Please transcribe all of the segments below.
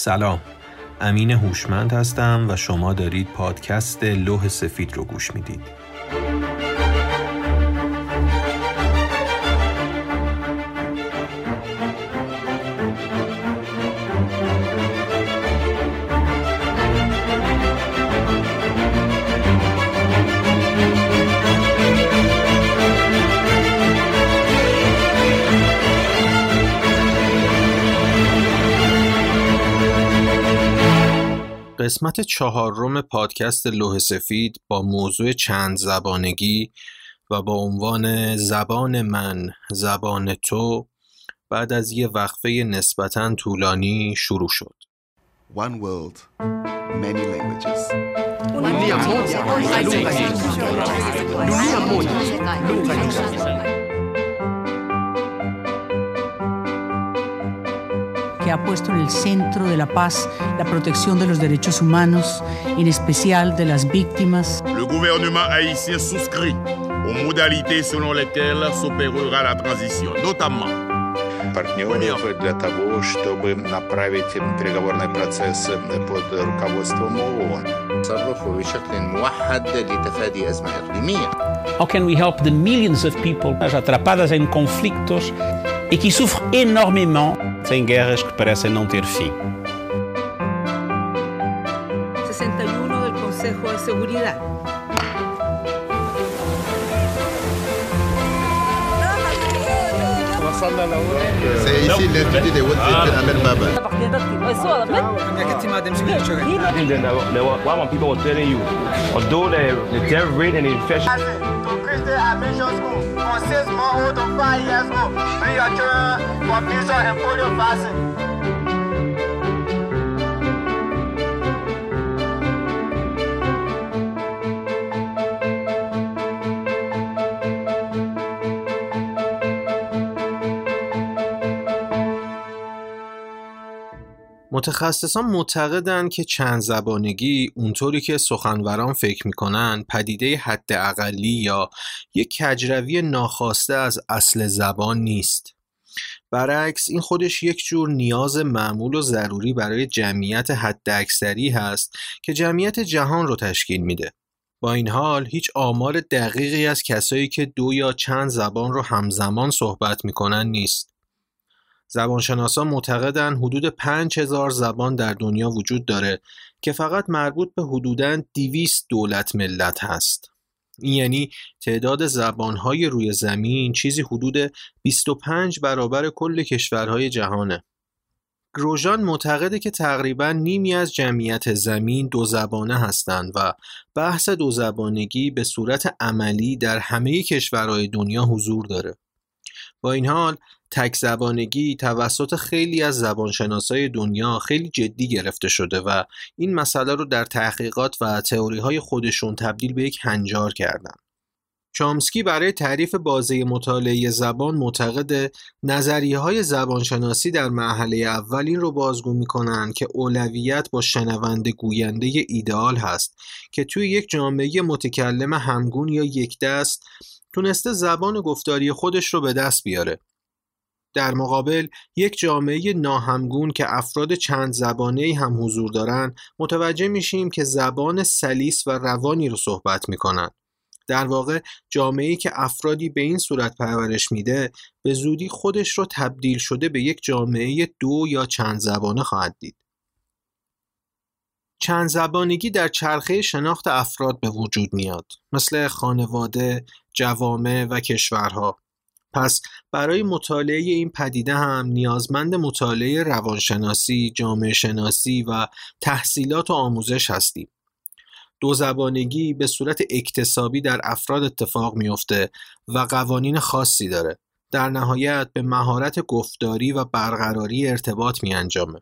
سلام. امین هوشمند هستم و شما دارید پادکست لوح سفید رو گوش می‌دید. قسمت چهارم پادکست لوح سفید با موضوع چند زبانگی و با عنوان زبان من زبان تو بعد از یه وقفه نسبتا طولانی شروع شد. One world, many languages. que ha puesto en el centro de la paz la protección de los derechos humanos, en especial de las víctimas. Le gouvernement haïtien souscrit aux modalités selon lesquelles s'opérera la transition, notamment партнеров для того, чтобы направить переговорный процесс под руководством ООН. تصرفه بشكل موحد لتفادي أزمة إقليمية. How can we help the millions of people atrapadas em conflictos e que sofrem enormemente Em guerras que parecem não ter fim? 61 del Consejo de وصلنا ah. people were telling you although the, the death rate and the infection to Christian admission school from 6 months old to 5 years old. Bring your children for measles and polio vaccine. متخصصان معتقدند که چند زبانگی اونطوری که سخنوران فکر می‌کنن پدیده حد اقلی یا یک کجروی ناخواسته از اصل زبان نیست. برعکس این خودش یک جور نیاز معمول و ضروری برای جمعیت حد اکثری هست که جمعیت جهان رو تشکیل میده. با این حال هیچ آمار دقیقی از کسایی که دو یا چند زبان رو همزمان صحبت می‌کنن نیست. زبانشناسان معتقدند حدود 5000 زبان در دنیا وجود داره که فقط مربوط به حدوداً 200 دولت ملت هست. این یعنی تعداد زبانهای روی زمین چیزی حدود 25 برابر کل کشورهای جهانه. گروژان معتقده که تقریبا نیمی از جمعیت زمین دو زبانه هستند و بحث دو زبانگی به صورت عملی در همه کشورهای دنیا حضور داره. با این حال تک زبانگی توسط خیلی از زبانشناسای دنیا خیلی جدی گرفته شده و این مسئله رو در تحقیقات و تئوری های خودشون تبدیل به یک هنجار کردن. چامسکی برای تعریف بازه مطالعه زبان معتقد نظریه های زبانشناسی در مرحله اول این رو بازگو می‌کنن که اولویت با شنونده گوینده ایدئال هست که توی یک جامعه متکلم همگون یا یک دست تونسته زبان گفتاری خودش رو به دست بیاره. در مقابل یک جامعه ناهمگون که افراد چند زبانه هم حضور دارن متوجه میشیم که زبان سلیس و روانی رو صحبت می‌کنن. در واقع جامعه‌ای که افرادی به این صورت پرورش میده به زودی خودش رو تبدیل شده به یک جامعه دو یا چند زبانه خواهد دید. چند زبانگی در چرخه شناخت افراد به وجود میاد مثل خانواده، جوامع و کشورها. پس برای مطالعه این پدیده هم نیازمند مطالعه روانشناسی، جامعه شناسی و تحصیلات و آموزش هستیم. دو زبانگی به صورت اکتسابی در افراد اتفاق میفته و قوانین خاصی داره. در نهایت به مهارت گفتاری و برقراری ارتباط می انجامه.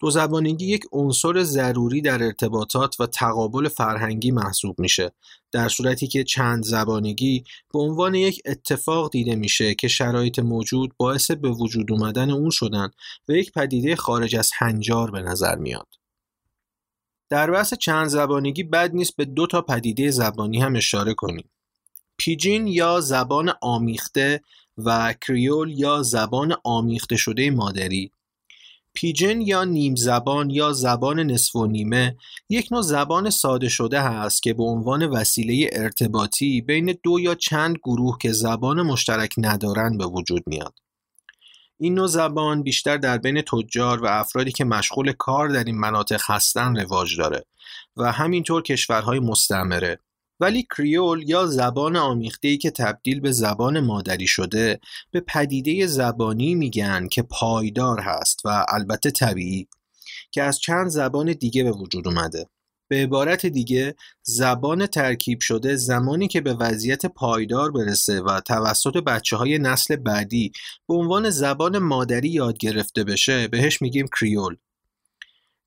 دو زبانگی یک عنصر ضروری در ارتباطات و تقابل فرهنگی محسوب میشه در صورتی که چند زبانگی به عنوان یک اتفاق دیده میشه که شرایط موجود باعث به وجود اومدن اون شدن و یک پدیده خارج از هنجار به نظر میاد در بحث چند زبانگی بد نیست به دو تا پدیده زبانی هم اشاره کنیم پیجین یا زبان آمیخته و کریول یا زبان آمیخته شده مادری پیجن یا نیم زبان یا زبان نصف و نیمه یک نوع زبان ساده شده هست که به عنوان وسیله ارتباطی بین دو یا چند گروه که زبان مشترک ندارن به وجود میاد. این نوع زبان بیشتر در بین تجار و افرادی که مشغول کار در این مناطق هستن رواج داره و همینطور کشورهای مستعمره. ولی کریول یا زبان آمیخته که تبدیل به زبان مادری شده به پدیده زبانی میگن که پایدار هست و البته طبیعی که از چند زبان دیگه به وجود اومده. به عبارت دیگه زبان ترکیب شده زمانی که به وضعیت پایدار برسه و توسط بچه های نسل بعدی به عنوان زبان مادری یاد گرفته بشه بهش میگیم کریول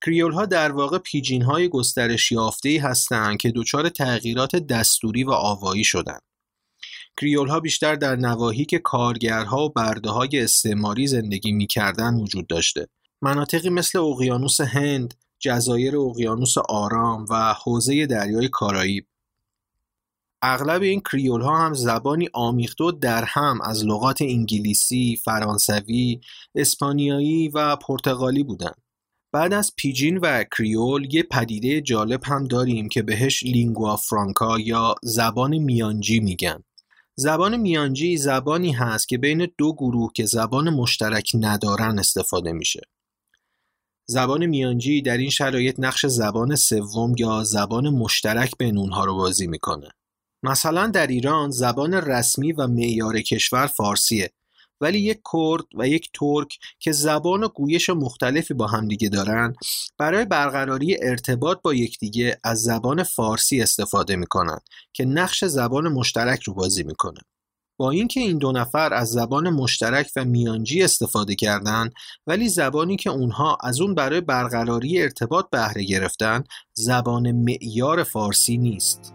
کریول ها در واقع پیجین های گسترش یافته هستند که دچار تغییرات دستوری و آوایی شدند. کریول ها بیشتر در نواحی که کارگرها و برده های استعماری زندگی می‌کردن وجود داشته. مناطقی مثل اقیانوس هند، جزایر اقیانوس آرام و حوزه دریای کارائیب اغلب این کریول ها هم زبانی آمیخته در هم از لغات انگلیسی، فرانسوی، اسپانیایی و پرتغالی بودند. بعد از پیجین و کریول یه پدیده جالب هم داریم که بهش لینگوا فرانکا یا زبان میانجی میگن. زبان میانجی زبانی هست که بین دو گروه که زبان مشترک ندارن استفاده میشه. زبان میانجی در این شرایط نقش زبان سوم یا زبان مشترک بین اونها رو بازی می‌کنه. مثلا در ایران زبان رسمی و معیار کشور فارسیه ولی یک کرد و یک ترک که زبان و گویش مختلفی با همدیگه دارن برای برقراری ارتباط با یکدیگه از زبان فارسی استفاده می‌کنن که نقش زبان مشترک رو بازی می‌کنه با اینکه این دو نفر از زبان مشترک و میانجی استفاده کردند ولی زبانی که اونها از اون برای برقراری ارتباط بهره گرفتن زبان معیار فارسی نیست.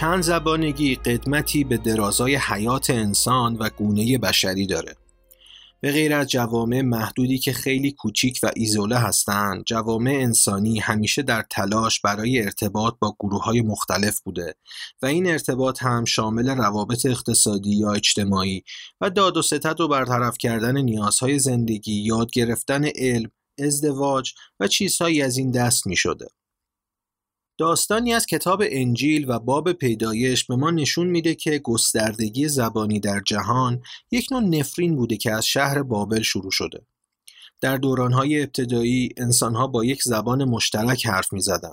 چند زبانگی قدمتی به درازای حیات انسان و گونه بشری داره. به غیر از جوامع محدودی که خیلی کوچیک و ایزوله هستند، جوامع انسانی همیشه در تلاش برای ارتباط با گروه های مختلف بوده و این ارتباط هم شامل روابط اقتصادی یا اجتماعی و داد و ستد و برطرف کردن نیازهای زندگی، یاد گرفتن علم، ازدواج و چیزهایی از این دست می شده. داستانی از کتاب انجیل و باب پیدایش به ما نشون میده که گستردگی زبانی در جهان یک نوع نفرین بوده که از شهر بابل شروع شده. در دورانهای ابتدایی انسانها با یک زبان مشترک حرف می زدن.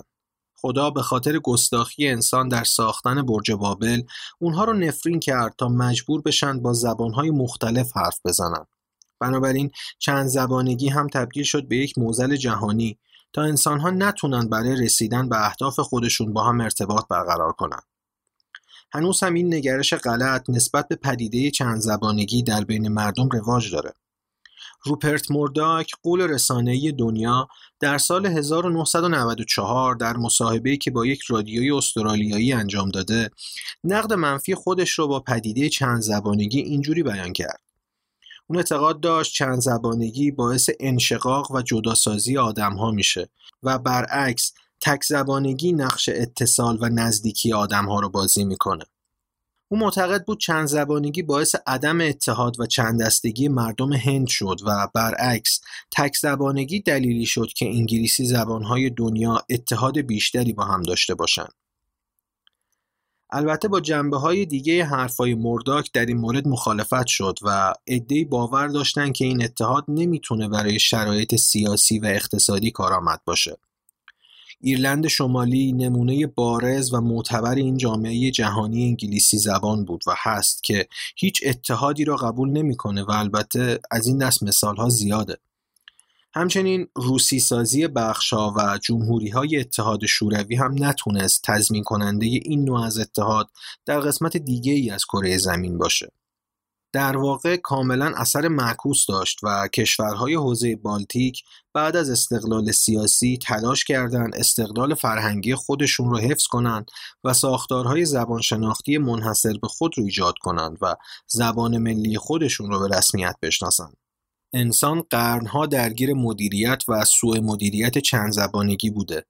خدا به خاطر گستاخی انسان در ساختن برج بابل اونها رو نفرین کرد تا مجبور بشن با زبانهای مختلف حرف بزنن. بنابراین چند زبانگی هم تبدیل شد به یک موزل جهانی تا انسانها نتونن برای رسیدن به اهداف خودشون با هم ارتباط برقرار کنن. هنوز هم این نگرش غلط نسبت به پدیده چند زبانگی در بین مردم رواج داره. روپرت مورداک قول رسانه‌ای دنیا در سال 1994 در مصاحبه‌ای که با یک رادیوی استرالیایی انجام داده نقد منفی خودش رو با پدیده چند زبانگی اینجوری بیان کرد اون اعتقاد داشت چند زبانگی باعث انشقاق و جداسازی آدم ها میشه و برعکس تک زبانگی نقش اتصال و نزدیکی آدم ها رو بازی می‌کنه. او معتقد بود چند زبانگی باعث عدم اتحاد و چند دستگی مردم هند شد و برعکس تک زبانگی دلیلی شد که انگلیسی زبانهای دنیا اتحاد بیشتری با هم داشته باشند. البته با جنبه های دیگه حرفای مرداک در این مورد مخالفت شد و عدهای باور داشتن که این اتحاد نمی‌تونه برای شرایط سیاسی و اقتصادی کارآمد باشه. ایرلند شمالی نمونه بارز و معتبر این جامعه جهانی انگلیسی زبان بود و هست که هیچ اتحادی را قبول نمی‌کنه و البته از این دست مثال ها زیاده. همچنین روسی سازی بخشا و جمهوری های اتحاد شوروی هم نتونست تضمین کننده این نوع از اتحاد در قسمت دیگه ای از کره زمین باشه. در واقع کاملا اثر معکوس داشت و کشورهای حوزه بالتیک بعد از استقلال سیاسی تلاش کردند استقلال فرهنگی خودشون رو حفظ کنند و ساختارهای زبانشناختی منحصر به خود رو ایجاد کنند و زبان ملی خودشون رو به رسمیت بشناسند. انسان قرنها درگیر مدیریت و سوء مدیریت چند زبانگی بوده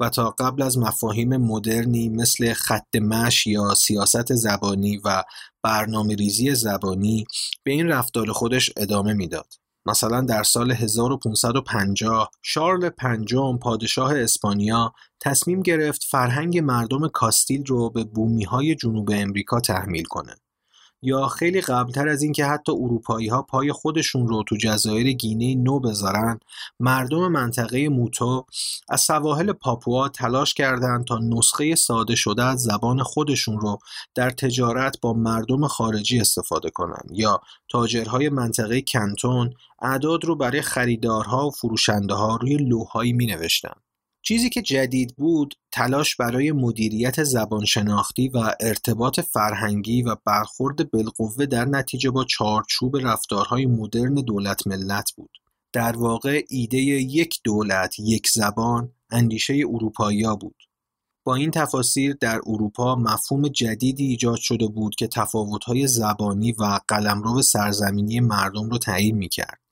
و تا قبل از مفاهیم مدرنی مثل خط مش یا سیاست زبانی و برنامه ریزی زبانی به این رفتار خودش ادامه می‌داد. مثلا در سال 1550 شارل پنجم پادشاه اسپانیا تصمیم گرفت فرهنگ مردم کاستیل رو به بومی های جنوب امریکا تحمیل کنه. یا خیلی قبلتر از اینکه حتی اروپایی ها پای خودشون رو تو جزایر گینه نو بذارن مردم منطقه موتو از سواحل پاپوا تلاش کردند تا نسخه ساده شده از زبان خودشون رو در تجارت با مردم خارجی استفاده کنند یا تاجرهای منطقه کنتون اعداد رو برای خریدارها و فروشنده ها روی لوحایی می نوشتن. چیزی که جدید بود تلاش برای مدیریت زبانشناختی و ارتباط فرهنگی و برخورد بالقوه در نتیجه با چارچوب رفتارهای مدرن دولت ملت بود. در واقع ایده یک دولت یک زبان اندیشه اروپایی بود. با این تفاسیر در اروپا مفهوم جدیدی ایجاد شده بود که تفاوت‌های زبانی و قلمرو سرزمینی مردم را تعیین می‌کرد.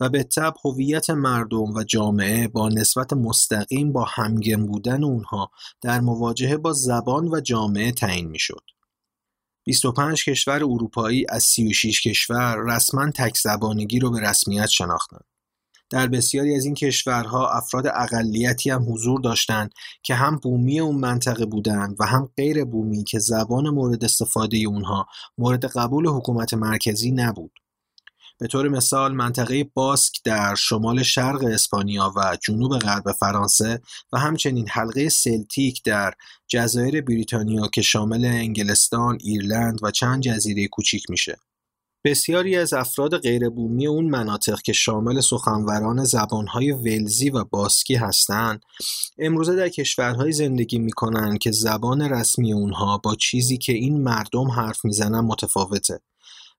و به تب هویت مردم و جامعه با نسبت مستقیم با همگن بودن اونها در مواجهه با زبان و جامعه تعیین می‌شد. 25 کشور اروپایی از 36 کشور رسما تک زبانگی رو به رسمیت شناختند. در بسیاری از این کشورها افراد اقلیتی هم حضور داشتند که هم بومی اون منطقه بودند و هم غیر بومی که زبان مورد استفاده اونها مورد قبول حکومت مرکزی نبود. به طور مثال منطقه باسک در شمال شرق اسپانیا و جنوب غرب فرانسه و همچنین حلقه سلتیک در جزایر بریتانیا که شامل انگلستان، ایرلند و چند جزیره کوچیک میشه. بسیاری از افراد غیربومی اون مناطق که شامل سخنوران زبانهای ولزی و باسکی هستند امروزه در کشورهای زندگی می‌کنن که زبان رسمی اونها با چیزی که این مردم حرف می‌زنن متفاوته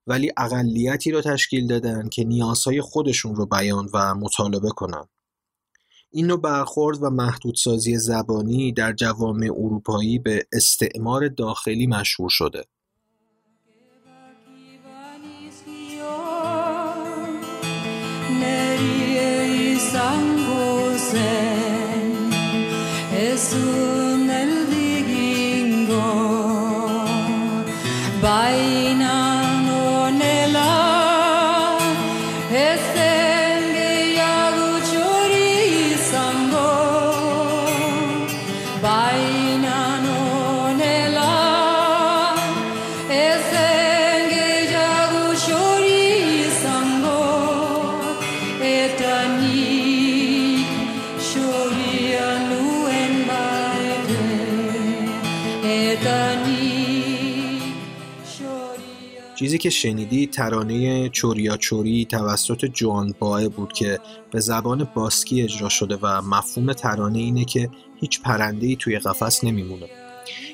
ولی اقلیتی را تشکیل دادن که نیازهای خودشون رو بیان و مطالبه کنن. این نوع برخورد و محدودسازی زبانی در جوامع اروپایی به استعمار داخلی مشهور شده. چیزی که شنیدی ترانه چوریا چوری توسط جوان باه بود که به زبان باسکی اجرا شده و مفهوم ترانه اینه که هیچ پرنده ای توی قفس نمیمونه.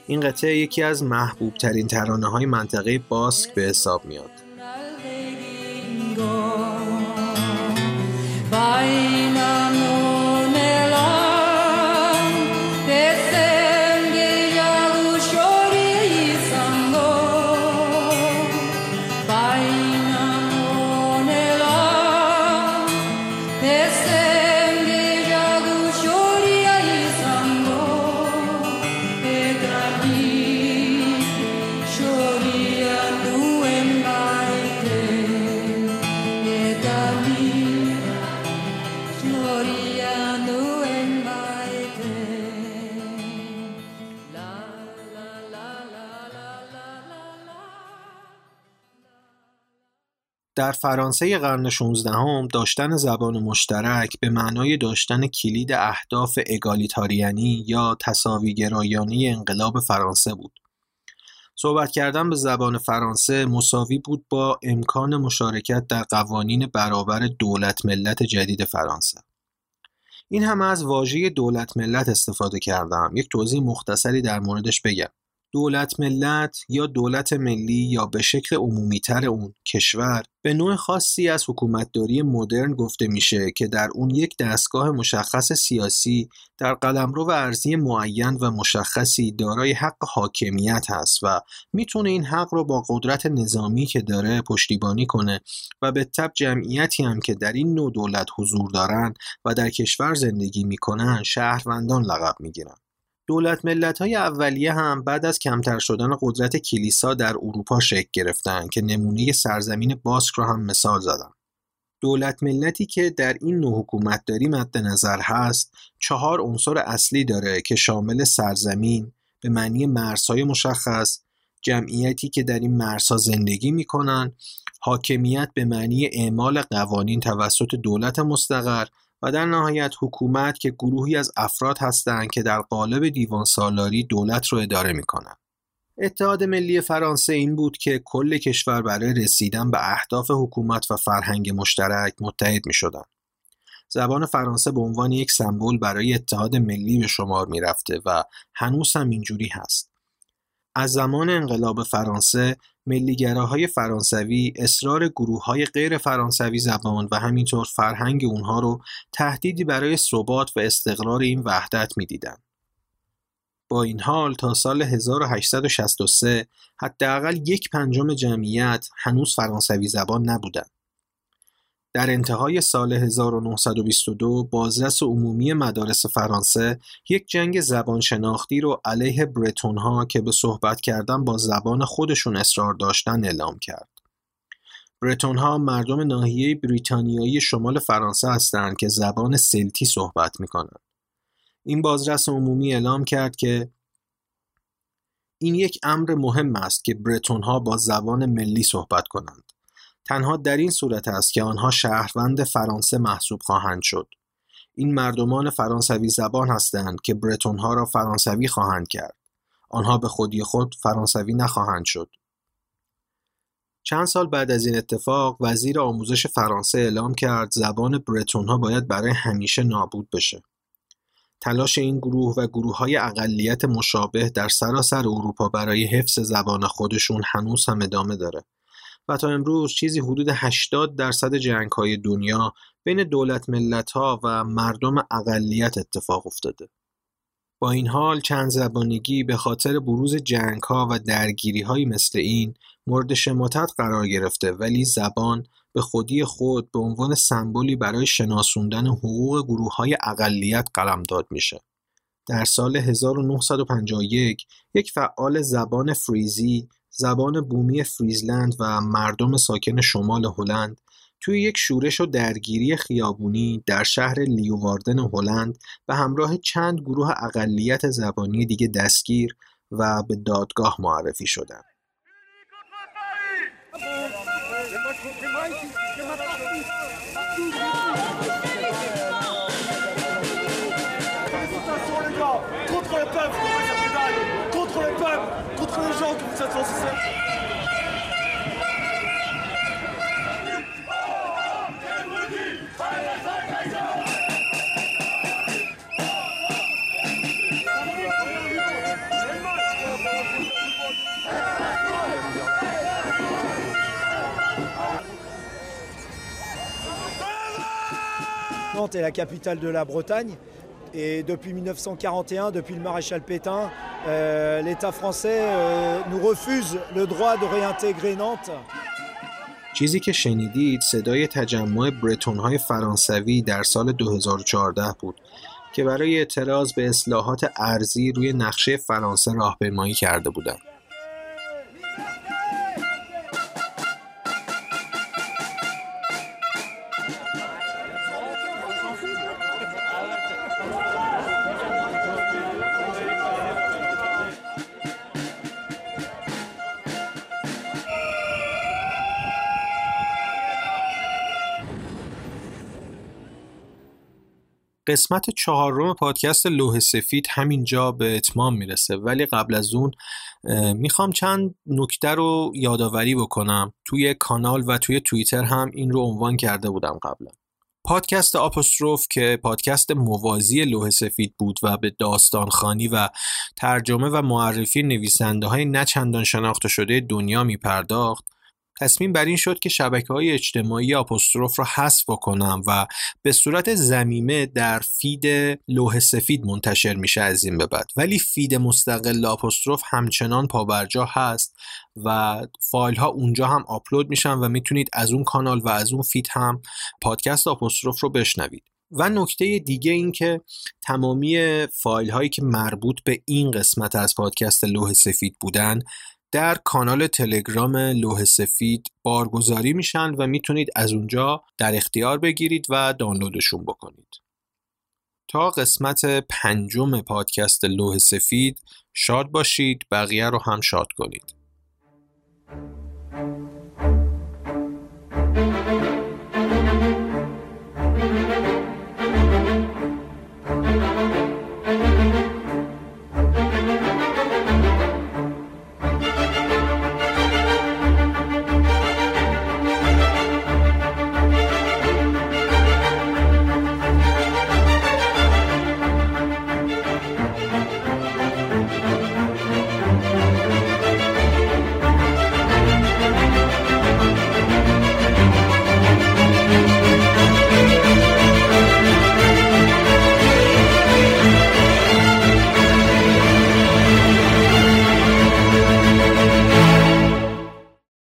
این قطعه یکی از محبوب ترین ترانه های منطقه باسک به حساب میاد. در فرانسه قرن 16 هم داشتن زبان مشترک به معنای داشتن کلید اهداف اگالیتاریانی یا تصاویگرایانه انقلاب فرانسه بود. صحبت کردن به زبان فرانسه مساوی بود با امکان مشارکت در قوانین برابر دولت ملت جدید فرانسه. این همه از واژه دولت ملت استفاده کردم. یک توضیح مختصری در موردش بگم. دولت ملت یا دولت ملی یا به شکل عمومیتر اون کشور به نوع خاصی از حکومتداری مدرن گفته میشه که در اون یک دستگاه مشخص سیاسی در قلمرو و ارزی معین و مشخصی دارای حق حاکمیت هست و می‌تونه این حق رو با قدرت نظامی که داره پشتیبانی کنه و به تب جمعیتی هم که در این نوع دولت حضور دارن و در کشور زندگی می‌کنن شهروندان لقب می‌گیرن. دولت ملت های اولیه هم بعد از کمتر شدن قدرت کلیسا در اروپا شکل گرفتن که نمونه سرزمین باسک را هم مثال زدم. دولت ملتی که در این نوع حکومتداری مد نظر هست چهار عنصر اصلی داره که شامل سرزمین به معنی مرزهای مشخص جمعیتی که در این مرزها زندگی می‌کنن حاکمیت به معنی اعمال قوانین توسط دولت مستقر و در نهایت حکومت که گروهی از افراد هستند که در قالب دیوان سالاری دولت رو اداره می‌کنن. اتحاد ملی فرانسه این بود که کل کشور برای رسیدن به اهداف حکومت و فرهنگ مشترک متحد می شدن. زبان فرانسه به عنوان یک سمبل برای اتحاد ملی به شمار می رفته و هنوز هم اینجوری هست. از زمان انقلاب فرانسه ملیگراهای فرانسوی اصرار های غیر فرانسوی زبان و همینطور فرهنگ اونها رو تهدیدی برای ثبات و استقرار این وحدت می‌دیدند. با این حال تا سال 1863 حداقل یک پنجم جمعیت هنوز فرانسوی زبان نبودند. در انتهای سال 1922 بازرس عمومی مدارس فرانسه یک جنگ زبان شناختی رو علیه برتون ها که به صحبت کردن با زبان خودشون اصرار داشتن اعلام کرد. برتون ها مردم ناحیه بریتانیایی شمال فرانسه هستند که زبان سلتی صحبت می‌کنند. این بازرس عمومی اعلام کرد که این یک امر مهم است که برتون ها با زبان ملی صحبت کنند. تنها در این صورت است که آنها شهروند فرانسه محسوب خواهند شد. این مردمان فرانسوی زبان هستند که برتون ها را فرانسوی خواهند کرد. آنها به خودی خود فرانسوی نخواهند شد. چند سال بعد از این اتفاق وزیر آموزش فرانسه اعلام کرد زبان برتون ها باید برای همیشه نابود بشه. تلاش این گروه و گروه های اقلیت مشابه در سراسر اروپا برای حفظ زبان خودشون هنوز هم ادامه داره. و تا امروز چیزی حدود 80 درصد جنگ های دنیا بین دولت ملت ها و مردم اقلیت اتفاق افتاده. با این حال چند زبانگی به خاطر بروز جنگ ها و درگیری های مثل این مورد شماتت قرار گرفته ولی زبان به خودی خود به عنوان سمبولی برای شناسوندن حقوق گروه های اقلیت قلمداد میشه. در سال 1951 یک فعال زبان فریزی زبان بومی فریزلند و مردم ساکن شمال هلند توی یک شورش و درگیری خیابونی در شهر لیوواردن هلند به همراه چند گروه اقلیت زبانی دیگه دستگیر و به دادگاه معرفی شدند. Nantes est la capitale de la Bretagne. Et depuis 1941, depuis le maréchal Pétain, euh, l'État français euh, nous refuse le droit de réintégrer Nantes. چیزی که شنیدید صدای تجمع برتون های فرانسوی در سال 2014 بود که برای اعتراض به اصلاحات ارزی روی نقشه فرانسه راهپیمایی کرده بودند. قسمت چهارم پادکست لوح سفید همینجا به اتمام می‌رسه. ولی قبل از اون می‌خوام چند نکته رو یادآوری بکنم. توی کانال و توی توییتر هم این رو عنوان کرده بودم قبلا. پادکست آپوستروف که پادکست موازی لوح سفید بود و به داستانخانی و ترجمه و معرفی نویسنده های نچندان شناخته شده دنیا می پرداخت تصمیم بر این شد که شبکه های اجتماعی آپوستروف را حذف کنم و به صورت ضمیمه در feed لوح سفید منتشر میشه از این به بعد. ولی feed مستقل آپوستروف همچنان پابرجا هست و فایل ها اونجا هم آپلود میشن و می‌تونید از اون کانال و از اون feed هم پادکست آپوستروف رو بشنوید. و نکته دیگه این که تمامی فایل هایی که مربوط به این قسمت از پادکست لوح سفید بودن در کانال تلگرام لوح سفید بارگذاری میشن و می‌تونید از اونجا در اختیار بگیرید و دانلودشون بکنید. تا قسمت پنجم پادکست لوح سفید شاد باشید بقیه رو هم شاد کنید.